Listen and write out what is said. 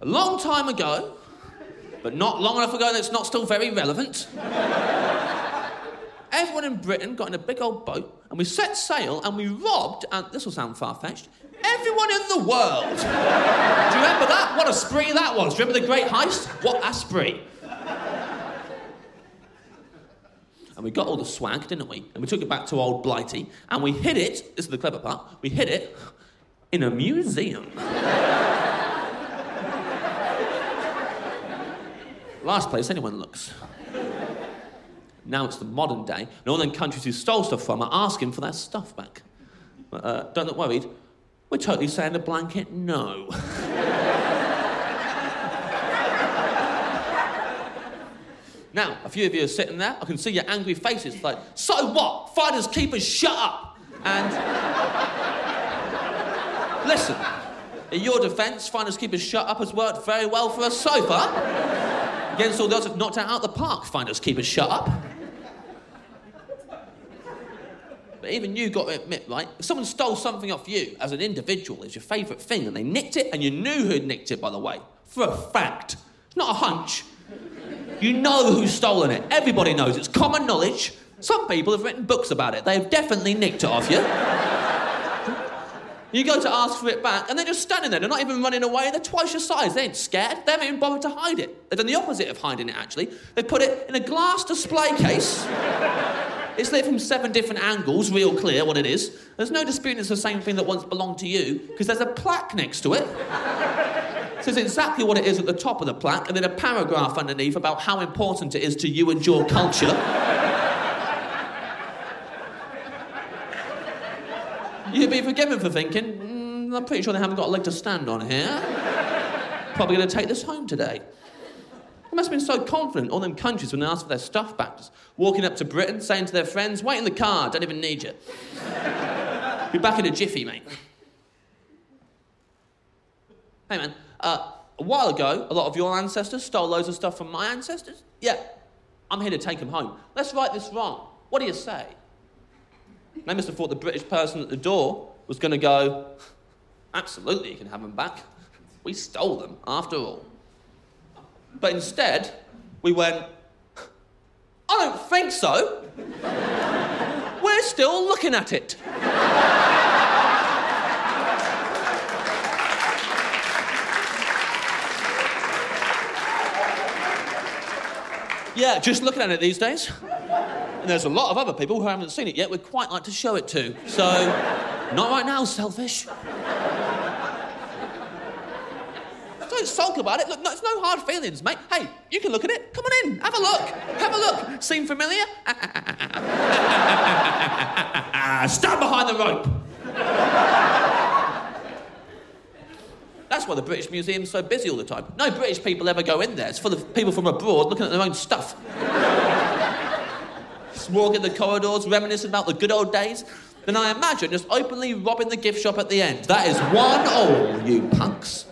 A long time ago, but not long enough ago that it's not still very relevant. Everyone in Britain got in a big old boat and we set sail and we robbed, and this will sound far fetched, everyone in the world. Do you remember that? What a spree that was. Do you remember the great heist? What a spree. And we got all the swag, didn't we? And we took it back to old Blighty and we hid it, this is the clever part, we hid it in a museum. Last place anyone looks. Now it's the modern day, them countries who stole stuff from are asking for their stuff back. But, uh, don't look worried. We're totally saying the blanket no. now, a few of you are sitting there. I can see your angry faces. Like, so what? Fighters, keepers, shut up. And listen, in your defence, finders keepers shut up has worked very well for us so far. Against all the odds, have knocked it out the park. Finders keepers shut up. But even you got to admit, right? If someone stole something off you as an individual, it's your favourite thing, and they nicked it, and you knew who'd nicked it, by the way, for a fact. It's not a hunch. You know who's stolen it. Everybody knows. It's common knowledge. Some people have written books about it. They have definitely nicked it off you. You go to ask for it back, and they're just standing there. They're not even running away. They're twice your size. They ain't scared. They haven't even bothered to hide it. They've done the opposite of hiding it, actually. They put it in a glass display case. it's lit from seven different angles, real clear what it is. There's no disputing it's the same thing that once belonged to you, because there's a plaque next to it. it says exactly what it is at the top of the plaque, and then a paragraph underneath about how important it is to you and your culture. You'd be forgiven for thinking, mm, I'm pretty sure they haven't got a leg to stand on here. Probably going to take this home today. They must have been so confident, all them countries, when they asked for their stuff back, just walking up to Britain, saying to their friends, wait in the car, don't even need you. be back in a jiffy, mate. Hey, man, uh, a while ago, a lot of your ancestors stole loads of stuff from my ancestors. Yeah, I'm here to take them home. Let's right this wrong. What do you say? They must have thought the British person at the door was going to go, absolutely, you can have them back. We stole them, after all. But instead, we went, I don't think so. We're still looking at it. yeah, just looking at it these days. And there's a lot of other people who haven't seen it yet we'd quite like to show it to. So, not right now, selfish. Don't sulk about it. Look, no, it's no hard feelings, mate. Hey, you can look at it. Come on in. Have a look. Have a look. Seem familiar? Stand behind the rope. That's why the British Museum's so busy all the time. No British people ever go in there. It's full of people from abroad looking at their own stuff walking the corridors, reminiscing about the good old days, than I imagine just openly robbing the gift shop at the end. That is one all, you punks.